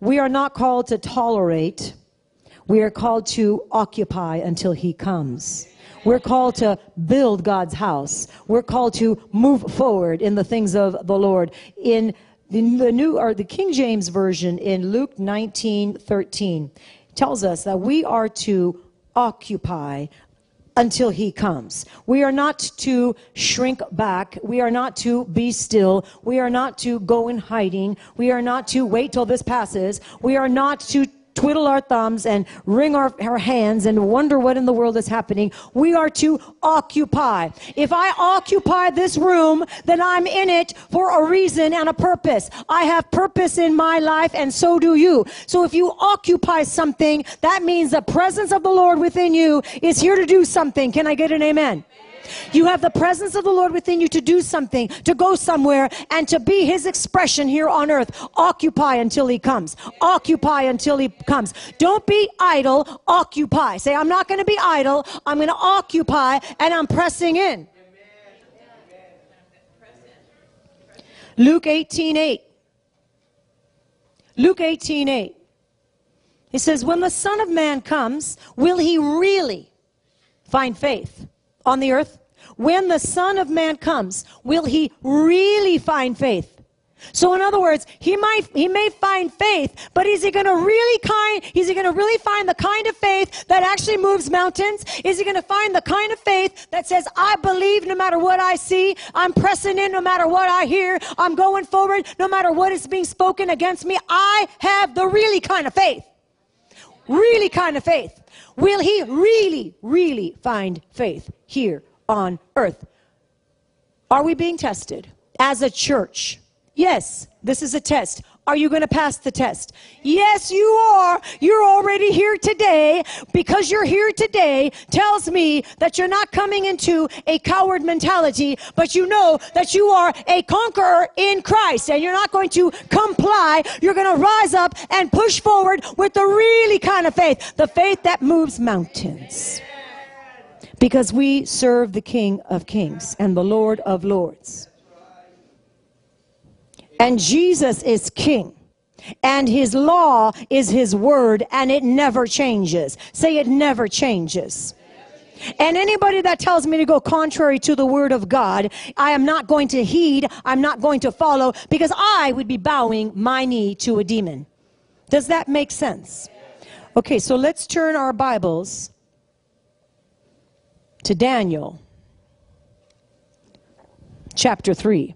we are not called to tolerate. We are called to occupy until he comes. We're called to build God's house. We're called to move forward in the things of the Lord. In the, new or the King James version in Luke 19, 13 tells us that we are to occupy until he comes. We are not to shrink back. We are not to be still. We are not to go in hiding. We are not to wait till this passes. We are not to twiddle our thumbs and wring our, our hands and wonder what in the world is happening. We are to occupy. If I occupy this room, then I'm in it for a reason and a purpose. I have purpose in my life and so do you. So if you occupy something, that means the presence of the Lord within you is here to do something. Can I get an amen? You have the presence of the Lord within you to do something, to go somewhere, and to be His expression here on earth. Occupy until He comes. Occupy until He comes. Don't be idle. Occupy. Say, I'm not going to be idle. I'm going to occupy, and I'm pressing in. Luke 18 8. Luke 18 8. He says, When the Son of Man comes, will he really find faith? On the earth? When the Son of Man comes, will he really find faith? So in other words, he might he may find faith, but is he going to really kind is he going to really find the kind of faith that actually moves mountains? Is he going to find the kind of faith that says I believe no matter what I see, I'm pressing in no matter what I hear, I'm going forward no matter what is being spoken against me. I have the really kind of faith. Really kind of faith. Will he really, really find faith here on earth? Are we being tested as a church? Yes, this is a test. Are you going to pass the test? Yes, you are. You're already here today. Because you're here today tells me that you're not coming into a coward mentality, but you know that you are a conqueror in Christ and you're not going to comply. You're going to rise up and push forward with the really kind of faith, the faith that moves mountains. Because we serve the King of Kings and the Lord of Lords. And Jesus is king. And his law is his word, and it never changes. Say it never changes. And anybody that tells me to go contrary to the word of God, I am not going to heed, I'm not going to follow, because I would be bowing my knee to a demon. Does that make sense? Okay, so let's turn our Bibles to Daniel chapter 3.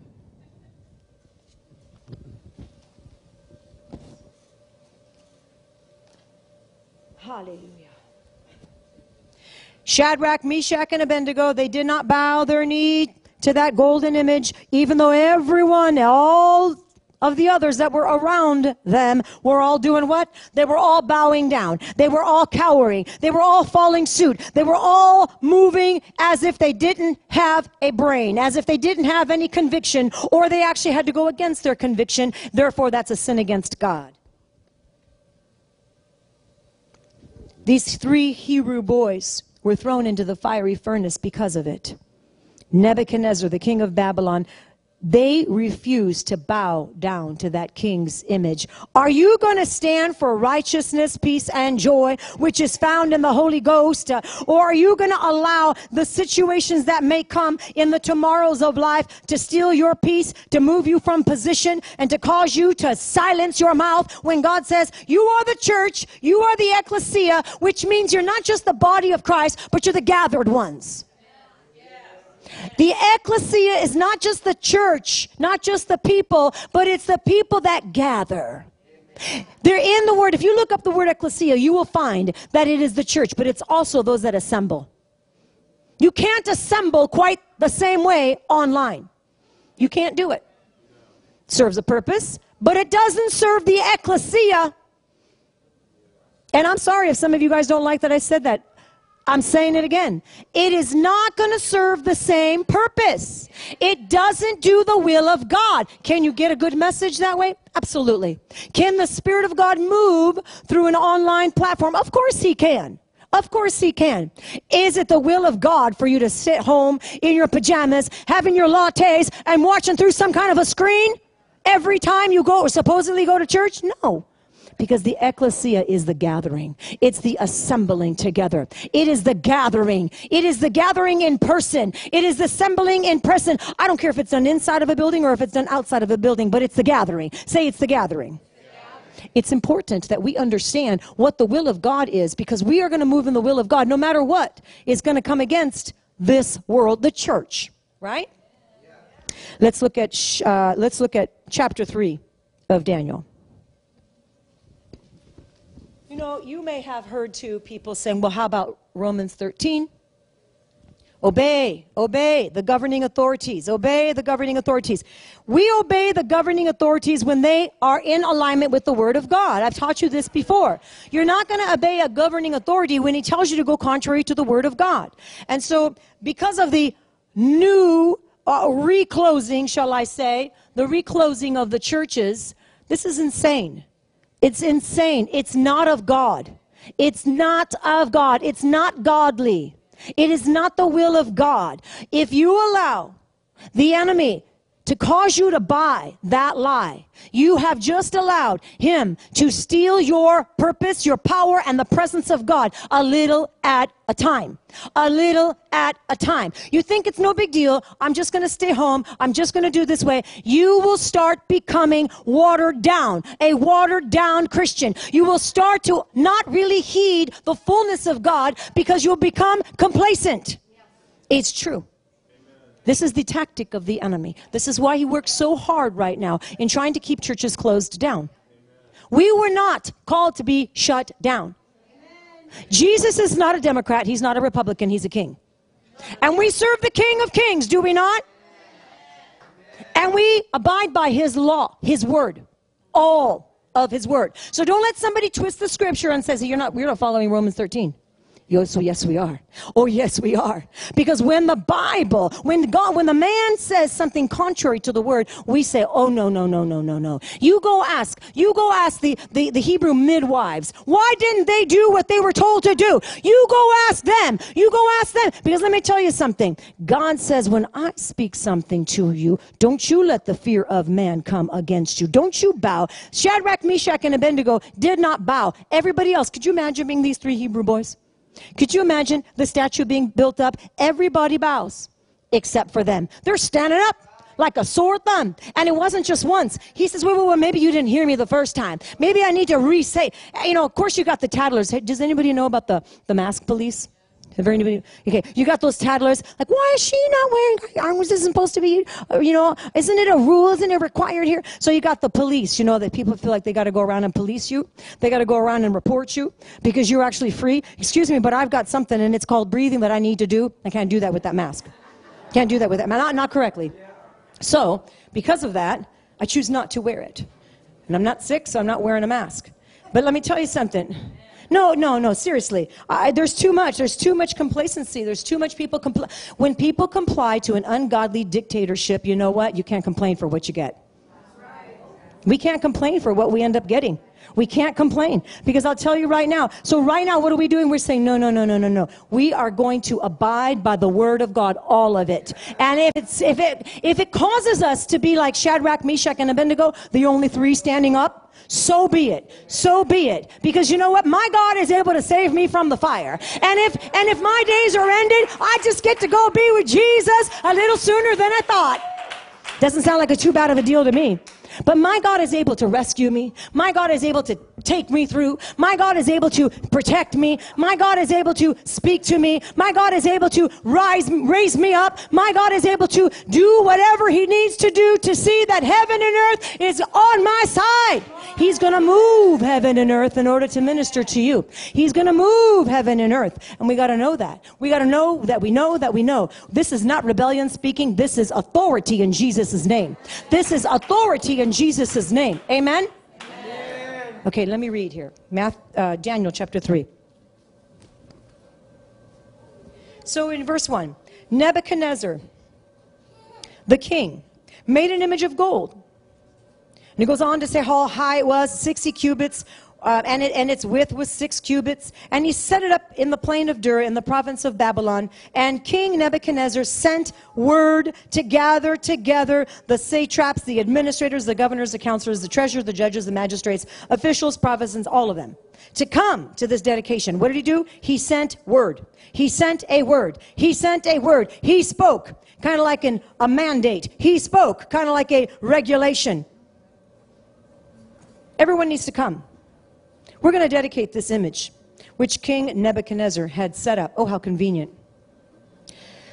Shadrach, Meshach, and Abednego, they did not bow their knee to that golden image, even though everyone, all of the others that were around them were all doing what? They were all bowing down. They were all cowering. They were all falling suit. They were all moving as if they didn't have a brain, as if they didn't have any conviction, or they actually had to go against their conviction. Therefore, that's a sin against God. These three Hebrew boys were thrown into the fiery furnace because of it. Nebuchadnezzar, the king of Babylon, they refuse to bow down to that king's image. Are you going to stand for righteousness, peace, and joy, which is found in the Holy Ghost? Or are you going to allow the situations that may come in the tomorrows of life to steal your peace, to move you from position, and to cause you to silence your mouth when God says, You are the church, you are the ecclesia, which means you're not just the body of Christ, but you're the gathered ones. The ecclesia is not just the church, not just the people, but it's the people that gather. They're in the word. If you look up the word ecclesia, you will find that it is the church, but it's also those that assemble. You can't assemble quite the same way online. You can't do it. Serves a purpose, but it doesn't serve the ecclesia. And I'm sorry if some of you guys don't like that I said that. I'm saying it again. It is not going to serve the same purpose. It doesn't do the will of God. Can you get a good message that way? Absolutely. Can the Spirit of God move through an online platform? Of course He can. Of course he can. Is it the will of God for you to sit home in your pajamas, having your lattes, and watching through some kind of a screen every time you go supposedly go to church? No. Because the ecclesia is the gathering. It's the assembling together. It is the gathering. It is the gathering in person. It is the assembling in person. I don't care if it's done inside of a building or if it's done outside of a building, but it's the gathering. Say it's the gathering. It's important that we understand what the will of God is because we are going to move in the will of God no matter what is going to come against this world, the church, right? Let's look at uh, let's look at chapter 3 of Daniel. You know, you may have heard too people saying, well, how about Romans 13? Obey, obey the governing authorities, obey the governing authorities. We obey the governing authorities when they are in alignment with the Word of God. I've taught you this before. You're not going to obey a governing authority when he tells you to go contrary to the Word of God. And so, because of the new uh, reclosing, shall I say, the reclosing of the churches, this is insane. It's insane. It's not of God. It's not of God. It's not godly. It is not the will of God. If you allow the enemy to cause you to buy that lie. You have just allowed him to steal your purpose, your power, and the presence of God a little at a time. A little at a time. You think it's no big deal. I'm just going to stay home. I'm just going to do this way. You will start becoming watered down, a watered down Christian. You will start to not really heed the fullness of God because you'll become complacent. It's true. This is the tactic of the enemy. This is why he works so hard right now in trying to keep churches closed down. We were not called to be shut down. Jesus is not a Democrat, he's not a Republican, he's a king. And we serve the King of Kings, do we not? And we abide by his law, his word, all of his word. So don't let somebody twist the scripture and says you're not we're not following Romans 13. Yes, so yes, we are. Oh, yes, we are. Because when the Bible, when God, when the man says something contrary to the word, we say, oh, no, no, no, no, no, no. You go ask, you go ask the, the, the Hebrew midwives, why didn't they do what they were told to do? You go ask them. You go ask them. Because let me tell you something. God says, when I speak something to you, don't you let the fear of man come against you. Don't you bow. Shadrach, Meshach, and Abednego did not bow. Everybody else, could you imagine being these three Hebrew boys? Could you imagine the statue being built up? Everybody bows except for them. They're standing up like a sore thumb. And it wasn't just once. He says, wait, wait, wait, maybe you didn't hear me the first time. Maybe I need to re-say. You know, of course you got the tattlers. Does anybody know about the, the mask police? Have anybody? Okay, you got those toddlers, Like, why is she not wearing arms? Isn't supposed to be, uh, you know, isn't it a rule? Isn't it required here? So you got the police. You know that people feel like they got to go around and police you. They got to go around and report you because you're actually free. Excuse me, but I've got something and it's called breathing that I need to do. I can't do that with that mask. Can't do that with that. Not not correctly. So because of that, I choose not to wear it. And I'm not sick, so I'm not wearing a mask. But let me tell you something. No, no, no, seriously. I, there's too much. There's too much complacency. There's too much people comply. When people comply to an ungodly dictatorship, you know what? You can't complain for what you get. We can't complain for what we end up getting. We can't complain because I'll tell you right now. So right now, what are we doing? We're saying, no, no, no, no, no, no. We are going to abide by the word of God, all of it. And if it's, if it, if it causes us to be like Shadrach, Meshach, and Abednego, the only three standing up, so be it. So be it. Because you know what? My God is able to save me from the fire. And if and if my days are ended, I just get to go be with Jesus a little sooner than I thought. Doesn't sound like a too bad of a deal to me. But my God is able to rescue me. My God is able to take me through. My God is able to protect me. My God is able to speak to me. My God is able to rise, raise me up. My God is able to do whatever he needs to do to see that heaven and earth is on my side. He's going to move heaven and earth in order to minister to you. He's going to move heaven and earth. And we got to know that. We got to know that we know that we know. This is not rebellion speaking. This is authority in Jesus' name. This is authority in Jesus' name. Amen? Okay, let me read here. Math, uh, Daniel chapter 3. So in verse 1, Nebuchadnezzar, the king, made an image of gold. And he goes on to say how high it was 60 cubits uh, and, it, and its width was six cubits. And he set it up in the plain of Dura in the province of Babylon. And King Nebuchadnezzar sent word to gather together the satraps, the administrators, the governors, the counselors, the treasurers, the judges, the magistrates, officials, provinces, all of them, to come to this dedication. What did he do? He sent word. He sent a word. He sent a word. He spoke, kind of like an, a mandate. He spoke, kind of like a regulation. Everyone needs to come. We're going to dedicate this image, which King Nebuchadnezzar had set up. Oh, how convenient.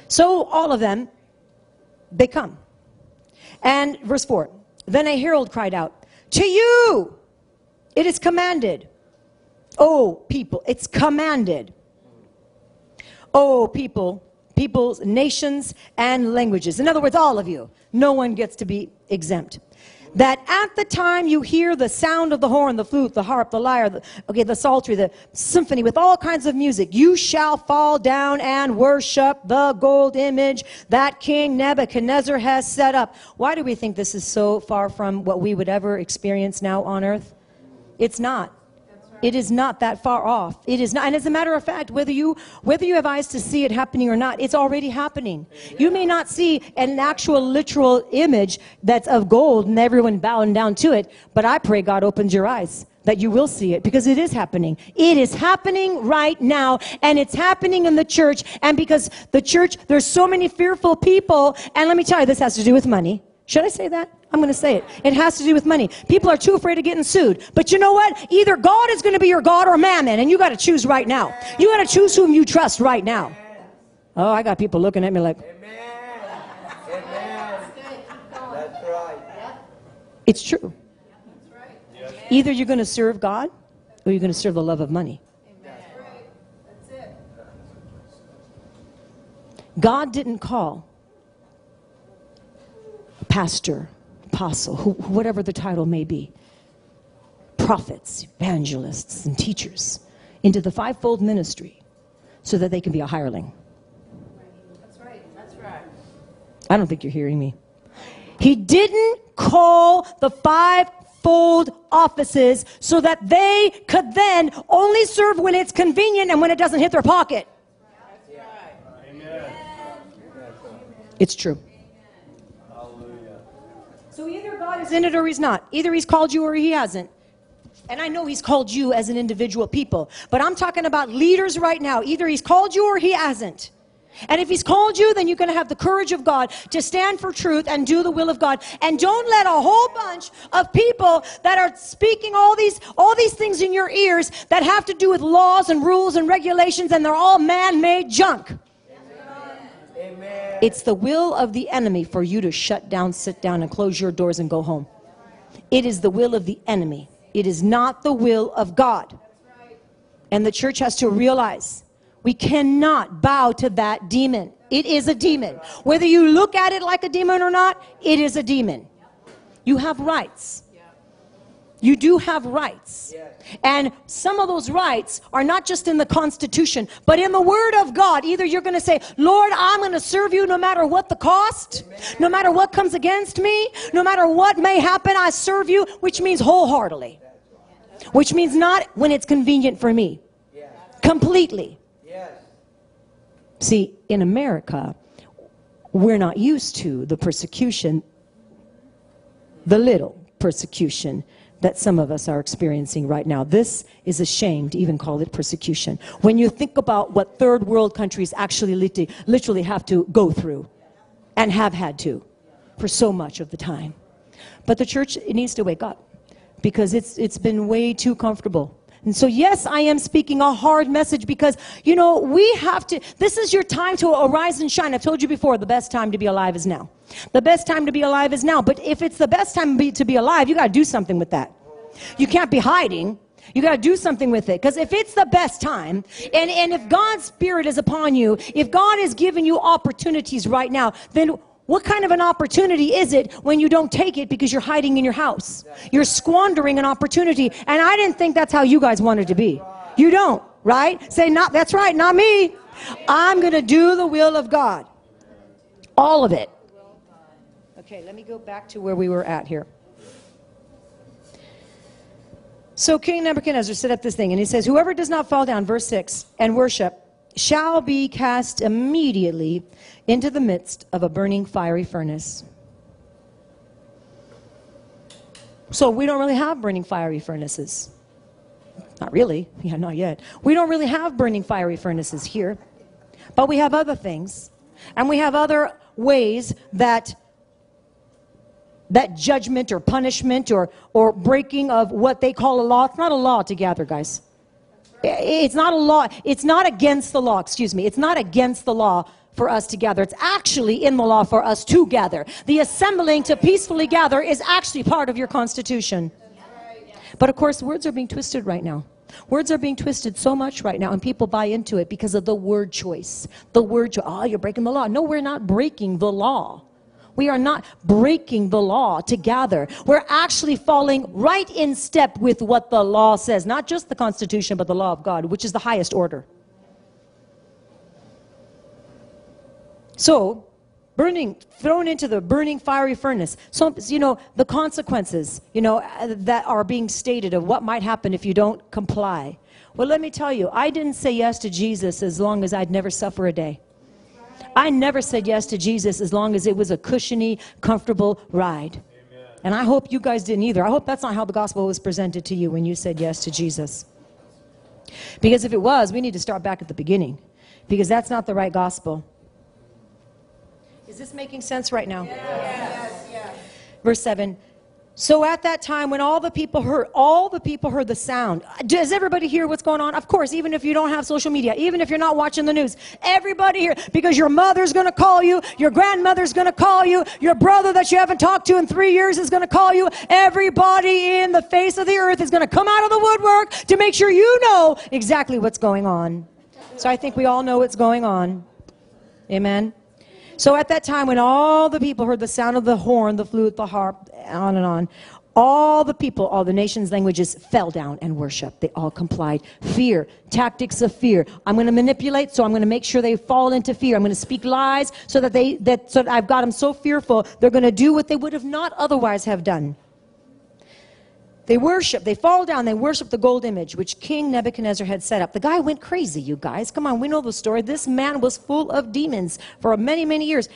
So, all of them, they come. And verse 4 Then a herald cried out, To you it is commanded. Oh, people, it's commanded. Oh, people, peoples, nations, and languages. In other words, all of you. No one gets to be exempt that at the time you hear the sound of the horn, the flute, the harp, the lyre, the, okay, the psaltery, the symphony with all kinds of music, you shall fall down and worship the gold image that King Nebuchadnezzar has set up. Why do we think this is so far from what we would ever experience now on earth? It's not. It is not that far off. It is not. And as a matter of fact, whether you whether you have eyes to see it happening or not, it's already happening. You may not see an actual literal image that's of gold and everyone bowing down to it, but I pray God opens your eyes that you will see it because it is happening. It is happening right now and it's happening in the church and because the church there's so many fearful people and let me tell you this has to do with money. Should I say that? I'm going to say it. It has to do with money. People are too afraid of getting sued. But you know what? Either God is going to be your God or mammon, and you got to choose right now. You got to choose whom you trust right now. Oh, I got people looking at me like, Amen. Amen. That's right. it's true. Either you're going to serve God or you're going to serve the love of money. That's right. That's it. God didn't call pastor, apostle, who, whatever the title may be, prophets, evangelists, and teachers into the fivefold ministry so that they can be a hireling. That's right. That's right. I don't think you're hearing me. He didn't call the fivefold offices so that they could then only serve when it's convenient and when it doesn't hit their pocket. It's true. So either God is in it or he's not. Either he's called you or he hasn't. And I know he's called you as an individual people, but I'm talking about leaders right now. Either he's called you or he hasn't. And if he's called you, then you're going to have the courage of God to stand for truth and do the will of God. And don't let a whole bunch of people that are speaking all these all these things in your ears that have to do with laws and rules and regulations and they're all man-made junk. Amen. It's the will of the enemy for you to shut down, sit down, and close your doors and go home. It is the will of the enemy. It is not the will of God. And the church has to realize we cannot bow to that demon. It is a demon. Whether you look at it like a demon or not, it is a demon. You have rights. You do have rights. Yes. And some of those rights are not just in the Constitution, but in the Word of God. Either you're going to say, Lord, I'm going to serve you no matter what the cost, no matter what comes against me, no matter what may happen, I serve you, which means wholeheartedly, which means not when it's convenient for me, Yes. completely. Yes. See, in America, we're not used to the persecution, the little persecution that some of us are experiencing right now. This is a shame to even call it persecution. When you think about what third world countries actually literally have to go through and have had to for so much of the time. But the church it needs to wake up because it's it's been way too comfortable. And so yes, I am speaking a hard message because you know, we have to this is your time to arise and shine. I've told you before, the best time to be alive is now. The best time to be alive is now. But if it's the best time to be, to be alive, you got to do something with that. You can't be hiding. You got to do something with it. Because if it's the best time, and, and if God's Spirit is upon you, if God is giving you opportunities right now, then what kind of an opportunity is it when you don't take it because you're hiding in your house? You're squandering an opportunity. And I didn't think that's how you guys wanted to be. You don't, right? Say, not, that's right, not me. I'm going to do the will of God. All of it. Okay, let me go back to where we were at here. So King Nebuchadnezzar set up this thing, and he says, Whoever does not fall down, verse 6, and worship shall be cast immediately into the midst of a burning fiery furnace. So we don't really have burning fiery furnaces. Not really. Yeah, not yet. We don't really have burning fiery furnaces here. But we have other things. And we have other ways that that judgment or punishment or or breaking of what they call a law. It's not a law to gather, guys. It's not a law. It's not against the law, excuse me. It's not against the law for us to gather. It's actually in the law for us to gather. The assembling to peacefully gather is actually part of your constitution. But of course, words are being twisted right now. Words are being twisted so much right now, and people buy into it because of the word choice. The word, cho- oh, you're breaking the law. No, we're not breaking the law. We are not breaking the law to gather. We're actually falling right in step with what the law says, not just the Constitution, but the law of God, which is the highest order. So, burning, thrown into the burning fiery furnace. So, you know, the consequences, you know, that are being stated of what might happen if you don't comply. Well, let me tell you, I didn't say yes to Jesus as long as I'd never suffer a day. I never said yes to Jesus as long as it was a cushiony, comfortable ride. And I hope you guys didn't either. I hope that's not how the gospel was presented to you when you said yes to Jesus. Because if it was, we need to start back at the beginning. Because that's not the right gospel. Is this making sense right now? Yes. Verse 7. So at that time, when all the people heard, all the people heard the sound. Does everybody hear what's going on? Of course, even if you don't have social media, even if you're not watching the news, everybody here, because your mother's going to call you, your grandmother's going to call you, your brother that you haven't talked to in three years is going to call you. Everybody in the face of the earth is going to come out of the woodwork to make sure you know exactly what's going on. So I think we all know what's going on. Amen. So at that time, when all the people heard the sound of the horn, the flute, the harp, on and on, all the people, all the nations' languages fell down and worshiped. They all complied. Fear, tactics of fear. I'm going to manipulate, so I'm going to make sure they fall into fear. I'm going to speak lies so that they that so that I've got them so fearful they're going to do what they would have not otherwise have done. They worship, they fall down, they worship the gold image which King Nebuchadnezzar had set up. The guy went crazy, you guys. Come on, we know the story. This man was full of demons for many, many years.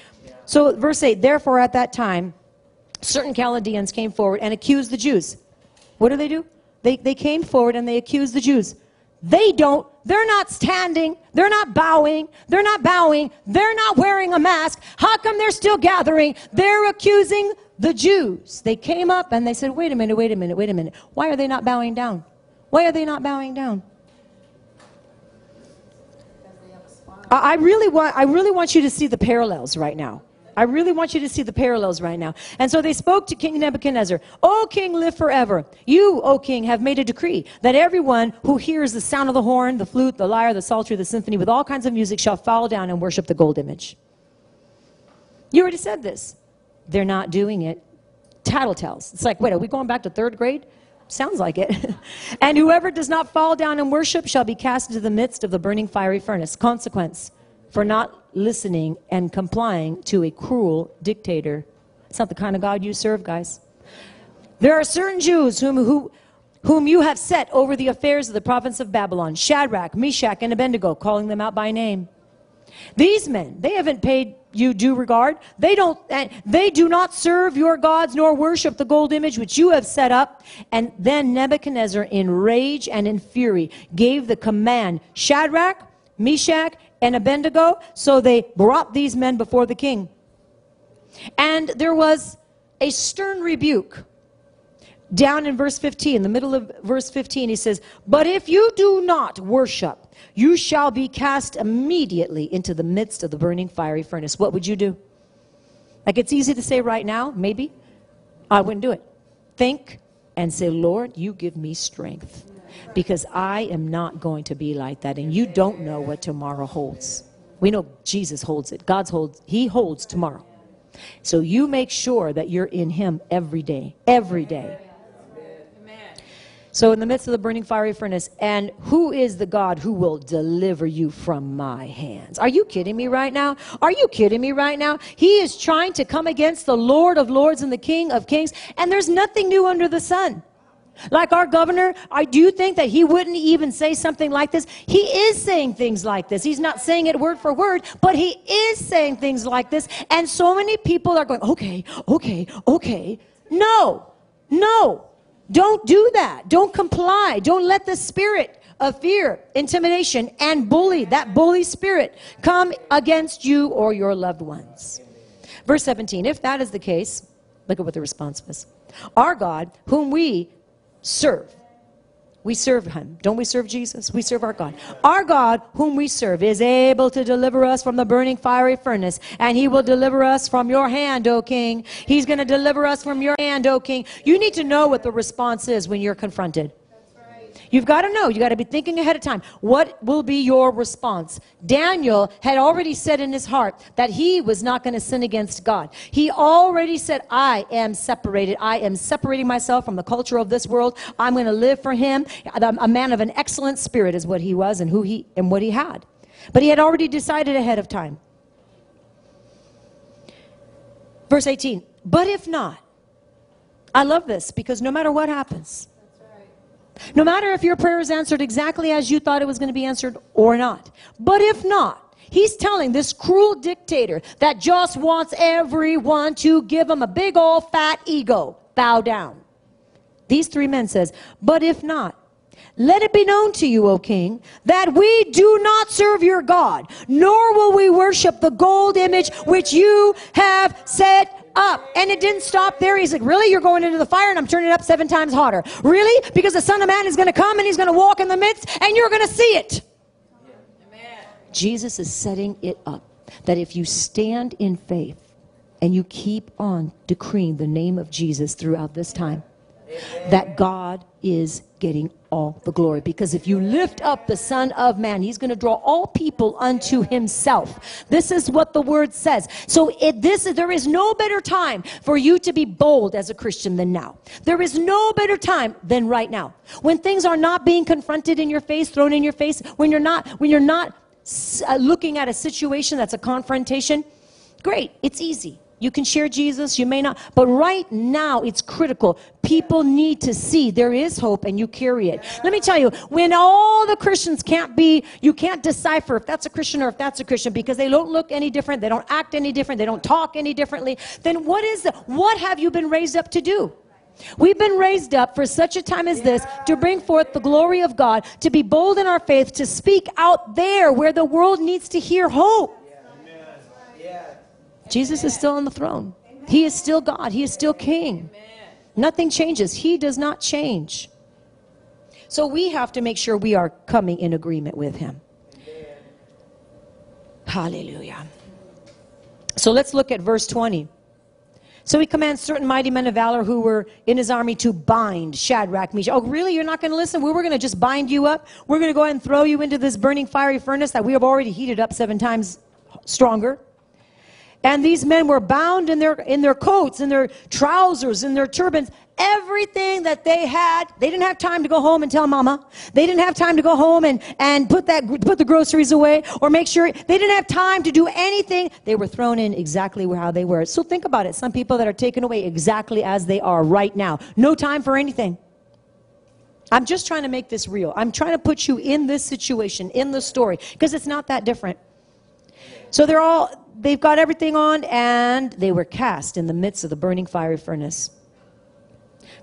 So, verse 8 Therefore, at that time, certain Chaldeans came forward and accused the Jews. What do they do? They, they came forward and they accused the Jews. They don't, they're not standing, they're not bowing, they're not bowing, they're not wearing a mask. How come they're still gathering? They're accusing the Jews. They came up and they said, wait a minute, wait a minute, wait a minute. Why are they not bowing down? Why are they not bowing down? I really want, I really want you to see the parallels right now. I really want you to see the parallels right now. And so they spoke to King Nebuchadnezzar, O king, live forever. You, O king, have made a decree that everyone who hears the sound of the horn, the flute, the lyre, the psaltery, the symphony, with all kinds of music shall fall down and worship the gold image. You already said this. They're not doing it. Tattletales. It's like, wait, are we going back to third grade? Sounds like it. and whoever does not fall down and worship shall be cast into the midst of the burning fiery furnace. Consequence for not listening and complying to a cruel dictator. It's not the kind of God you serve, guys. There are certain Jews whom, who, whom you have set over the affairs of the province of Babylon Shadrach, Meshach, and Abednego, calling them out by name. These men, they haven't paid you due regard. They don't they do not serve your gods nor worship the gold image which you have set up. And then Nebuchadnezzar in rage and in fury gave the command Shadrach, Meshach, and Abednego, so they brought these men before the king. And there was a stern rebuke down in verse 15, in the middle of verse 15, he says, But if you do not worship, you shall be cast immediately into the midst of the burning fiery furnace. What would you do? Like it's easy to say right now, maybe. I wouldn't do it. Think and say, Lord, you give me strength because I am not going to be like that. And you don't know what tomorrow holds. We know Jesus holds it. God's holds, He holds tomorrow. So you make sure that you're in Him every day, every day. So, in the midst of the burning fiery furnace, and who is the God who will deliver you from my hands? Are you kidding me right now? Are you kidding me right now? He is trying to come against the Lord of lords and the King of kings, and there's nothing new under the sun. Like our governor, I do think that he wouldn't even say something like this. He is saying things like this. He's not saying it word for word, but he is saying things like this. And so many people are going, okay, okay, okay. No, no, don't do that. Don't comply. Don't let the spirit of fear, intimidation, and bully, that bully spirit, come against you or your loved ones. Verse 17, if that is the case, look at what the response was. Our God, whom we serve, we serve him. Don't we serve Jesus? We serve our God. Our God, whom we serve, is able to deliver us from the burning fiery furnace, and he will deliver us from your hand, O king. He's going to deliver us from your hand, O king. You need to know what the response is when you're confronted. You've got to know. You've got to be thinking ahead of time. What will be your response? Daniel had already said in his heart that he was not going to sin against God. He already said, I am separated. I am separating myself from the culture of this world. I'm going to live for him. A man of an excellent spirit is what he was and who he and what he had. But he had already decided ahead of time. Verse 18. But if not, I love this because no matter what happens, no matter if your prayer is answered exactly as you thought it was going to be answered or not. But if not, he's telling this cruel dictator that just wants everyone to give him a big old fat ego, bow down. These three men says, "But if not, let it be known to you, O king, that we do not serve your God, nor will we worship the gold image which you have set up. And it didn't stop there. He's like, Really? You're going into the fire and I'm turning it up seven times hotter. Really? Because the Son of Man is going to come and he's going to walk in the midst and you're going to see it. Amen. Jesus is setting it up that if you stand in faith and you keep on decreeing the name of Jesus throughout this time, that God is getting all the glory. Because if you lift up the Son of Man, He's going to draw all people unto Himself. This is what the Word says. So it, this there is no better time for you to be bold as a Christian than now. There is no better time than right now. When things are not being confronted in your face, thrown in your face, when you're not when you're not uh, looking at a situation that's a confrontation, great, it's easy. You can share Jesus, you may not. But right now, it's critical. People need to see there is hope and you carry it. Let me tell you, when all the Christians can't be, you can't decipher if that's a Christian or if that's a Christian because they don't look any different, they don't act any different, they don't talk any differently, then what is it? What have you been raised up to do? We've been raised up for such a time as this to bring forth the glory of God, to be bold in our faith, to speak out there where the world needs to hear hope. Jesus is still on the throne. He is still God. He is still King. Nothing changes. He does not change. So we have to make sure we are coming in agreement with Him. Hallelujah. So let's look at verse 20. So he commands certain mighty men of valor who were in his army to bind Shadrach, Meshach. Oh, really? You're not going to listen? We were going to just bind you up? We're going to go ahead and throw you into this burning fiery furnace that we have already heated up seven times stronger? And these men were bound in their, in their coats, in their trousers, in their turbans. Everything that they had, they didn't have time to go home and tell mama. They didn't have time to go home and, and put, that, put the groceries away or make sure. They didn't have time to do anything. They were thrown in exactly how they were. So think about it. Some people that are taken away exactly as they are right now. No time for anything. I'm just trying to make this real. I'm trying to put you in this situation, in the story, because it's not that different. So they're all, they've got everything on, and they were cast in the midst of the burning fiery furnace.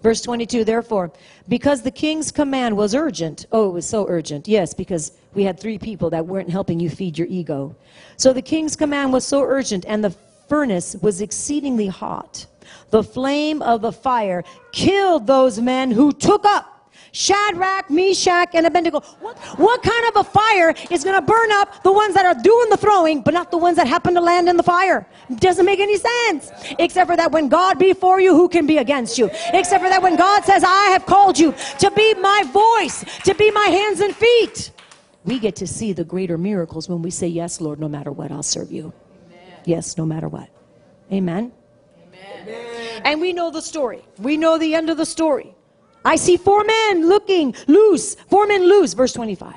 Verse 22, therefore, because the king's command was urgent. Oh, it was so urgent. Yes, because we had three people that weren't helping you feed your ego. So the king's command was so urgent, and the furnace was exceedingly hot. The flame of the fire killed those men who took up Shadrach, Meshach, and Abednego. What, what kind of a fire is going to burn up the ones that are doing the throwing, but not the ones that happen to land in the fire? Doesn't make any sense. Except for that when God be for you, who can be against you? Except for that when God says, I have called you to be my voice, to be my hands and feet. We get to see the greater miracles when we say, Yes, Lord, no matter what, I'll serve you. Amen. Yes, no matter what. Amen. Amen. And we know the story. We know the end of the story. I see four men looking loose, four men loose, verse 25.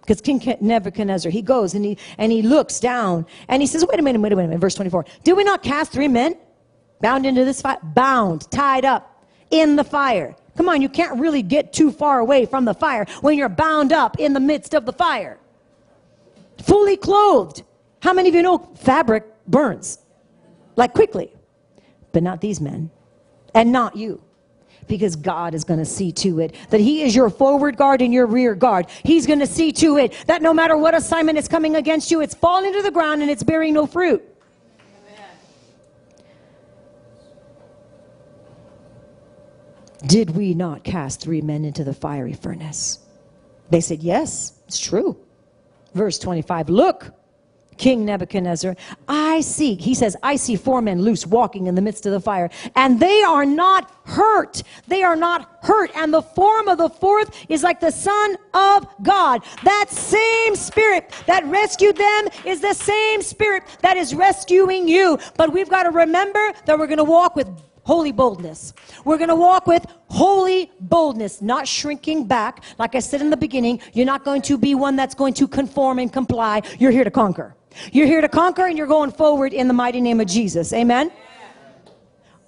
Because King Nebuchadnezzar, he goes and he, and he looks down and he says, wait a minute, wait a minute, verse 24. Did we not cast three men bound into this fire? Bound, tied up in the fire. Come on, you can't really get too far away from the fire when you're bound up in the midst of the fire. Fully clothed. How many of you know fabric burns? Like quickly. But not these men. And not you. Because God is going to see to it that He is your forward guard and your rear guard. He's going to see to it that no matter what assignment is coming against you, it's falling to the ground and it's bearing no fruit. Did we not cast three men into the fiery furnace? They said, Yes, it's true. Verse 25 Look, King Nebuchadnezzar, I see, he says, I see four men loose walking in the midst of the fire, and they are not hurt. They are not hurt. And the form of the fourth is like the Son of God. That same spirit that rescued them is the same spirit that is rescuing you. But we've got to remember that we're going to walk with holy boldness. We're going to walk with holy boldness, not shrinking back. Like I said in the beginning, you're not going to be one that's going to conform and comply. You're here to conquer. You're here to conquer and you're going forward in the mighty name of Jesus. Amen.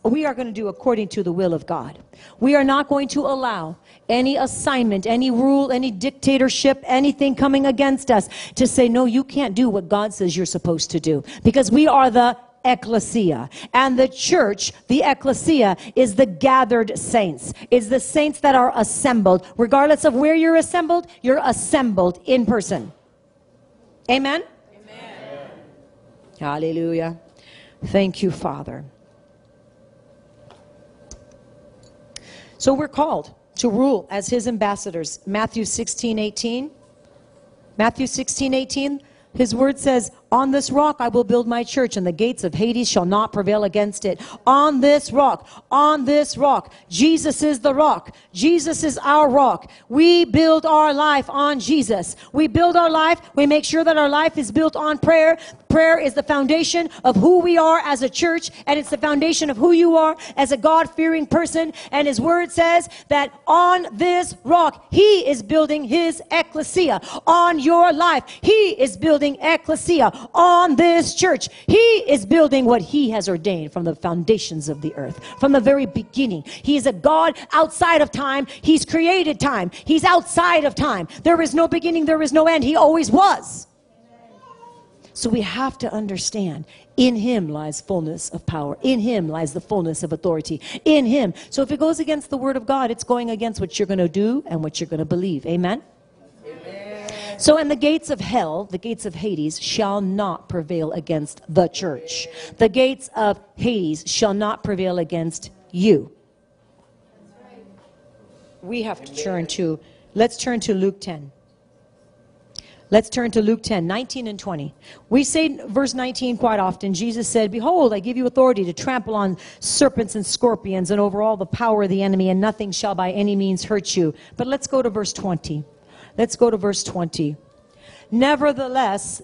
We are going to do according to the will of God. We are not going to allow any assignment, any rule, any dictatorship, anything coming against us to say, no, you can't do what God says you're supposed to do. Because we are the ecclesia. And the church, the ecclesia, is the gathered saints. Is the saints that are assembled. Regardless of where you're assembled, you're assembled in person. Amen? Hallelujah. Thank you, Father. So we're called to rule as his ambassadors. Matthew 16, 18. Matthew 16, 18. His word says, On this rock I will build my church, and the gates of Hades shall not prevail against it. On this rock, on this rock. Jesus is the rock. Jesus is our rock. We build our life on Jesus. We build our life. We make sure that our life is built on prayer. Prayer is the foundation of who we are as a church, and it's the foundation of who you are as a God fearing person. And His word says that on this rock, He is building His ecclesia. On your life, He is building ecclesia. On this church, He is building what He has ordained from the foundations of the earth, from the very beginning. He is a God outside of time. He's created time. He's outside of time. There is no beginning, there is no end. He always was. So we have to understand in him lies fullness of power. In him lies the fullness of authority. In him. So if it goes against the word of God, it's going against what you're going to do and what you're going to believe. Amen? So in the gates of hell, the gates of Hades shall not prevail against the church. The gates of Hades shall not prevail against you. We have to turn to, let's turn to Luke 10. Let's turn to Luke 10, 19 and 20. We say verse 19 quite often. Jesus said, Behold, I give you authority to trample on serpents and scorpions and over all the power of the enemy, and nothing shall by any means hurt you. But let's go to verse 20. Let's go to verse 20. Nevertheless,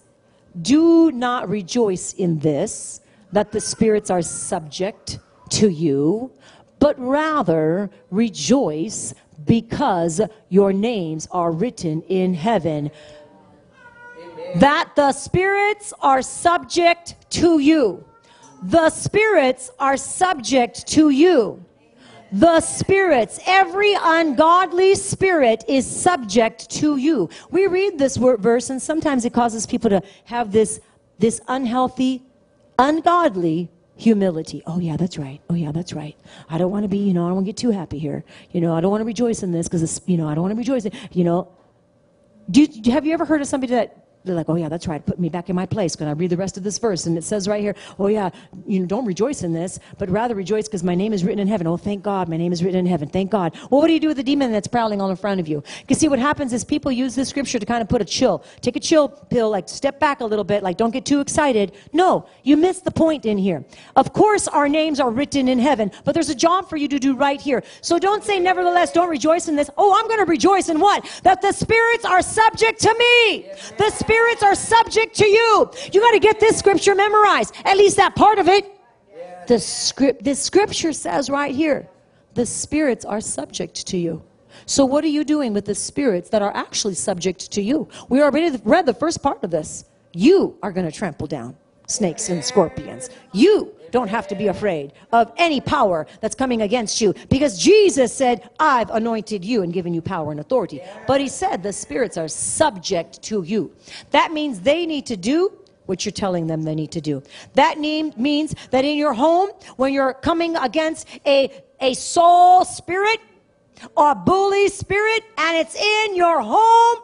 do not rejoice in this, that the spirits are subject to you, but rather rejoice because your names are written in heaven that the spirits are subject to you. The spirits are subject to you. The spirits, every ungodly spirit is subject to you. We read this verse and sometimes it causes people to have this, this unhealthy, ungodly humility. Oh yeah, that's right. Oh yeah, that's right. I don't want to be, you know, I don't want to get too happy here. You know, I don't want to rejoice in this because, it's, you know, I don't want to rejoice in, you know. Do have you ever heard of somebody that they're like, oh yeah, that's right. Put me back in my place. Can I read the rest of this verse? And it says right here, oh yeah, you know, don't rejoice in this, but rather rejoice because my name is written in heaven. Oh, thank God, my name is written in heaven. Thank God. Well, what do you do with the demon that's prowling all in front of you? Because see, what happens is people use this scripture to kind of put a chill. Take a chill pill, like step back a little bit, like don't get too excited. No, you missed the point in here. Of course, our names are written in heaven, but there's a job for you to do right here. So don't say, nevertheless, don't rejoice in this. Oh, I'm going to rejoice in what? That the spirits are subject to me. The spirits are subject to you. You got to get this scripture memorized, at least that part of it. The script, this scripture says right here, the spirits are subject to you. So what are you doing with the spirits that are actually subject to you? We already read the first part of this. You are going to trample down snakes and scorpions. You don't have to be afraid of any power that's coming against you because Jesus said, I've anointed you and given you power and authority. But he said the spirits are subject to you. That means they need to do what you're telling them they need to do. That name means that in your home, when you're coming against a, a soul spirit or bully spirit and it's in your home,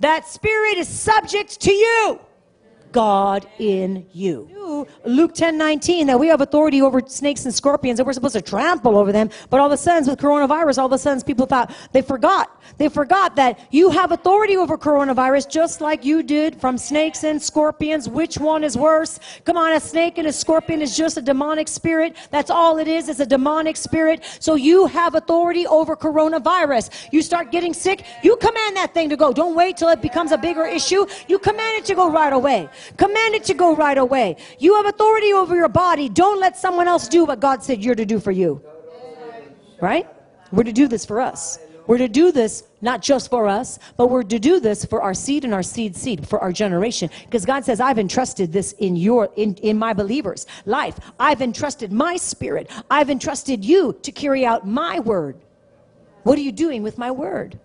that spirit is subject to you. God in you. Luke 10 19, that we have authority over snakes and scorpions, and we're supposed to trample over them. But all of a sudden, with coronavirus, all of a sudden, people thought they forgot. They forgot that you have authority over coronavirus just like you did from snakes and scorpions. Which one is worse? Come on, a snake and a scorpion is just a demonic spirit. That's all it is, it's a demonic spirit. So you have authority over coronavirus. You start getting sick, you command that thing to go. Don't wait till it becomes a bigger issue. You command it to go right away. Command it to go right away. You have authority over your body. Don't let someone else do what God said you're to do for you. Right? We're to do this for us. We're to do this not just for us, but we're to do this for our seed and our seed seed, for our generation. Because God says, I've entrusted this in your in, in my believers' life. I've entrusted my spirit. I've entrusted you to carry out my word. What are you doing with my word?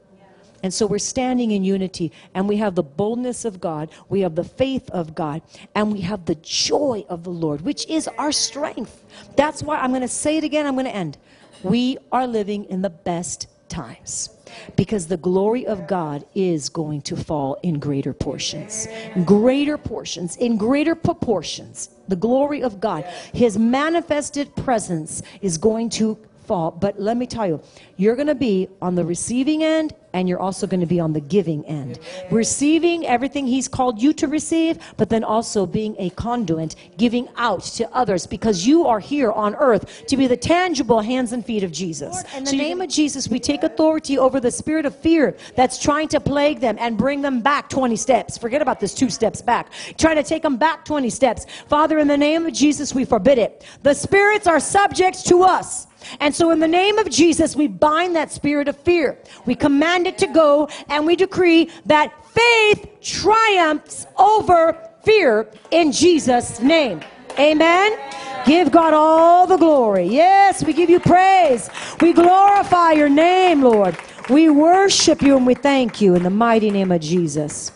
And so we're standing in unity and we have the boldness of God, we have the faith of God, and we have the joy of the Lord, which is our strength. That's why I'm going to say it again, I'm going to end. We are living in the best times because the glory of God is going to fall in greater portions, greater portions, in greater proportions. The glory of God, His manifested presence is going to fall. But let me tell you, you're going to be on the receiving end and you're also going to be on the giving end. Receiving everything He's called you to receive, but then also being a conduit, giving out to others because you are here on earth to be the tangible hands and feet of Jesus. In the name of Jesus, we take authority over the spirit of fear that's trying to plague them and bring them back 20 steps. Forget about this two steps back. Trying to take them back 20 steps. Father, in the name of Jesus, we forbid it. The spirits are subject to us. And so, in the name of Jesus, we bind that spirit of fear. We command it to go, and we decree that faith triumphs over fear in Jesus' name. Amen. Give God all the glory. Yes, we give you praise. We glorify your name, Lord. We worship you and we thank you in the mighty name of Jesus.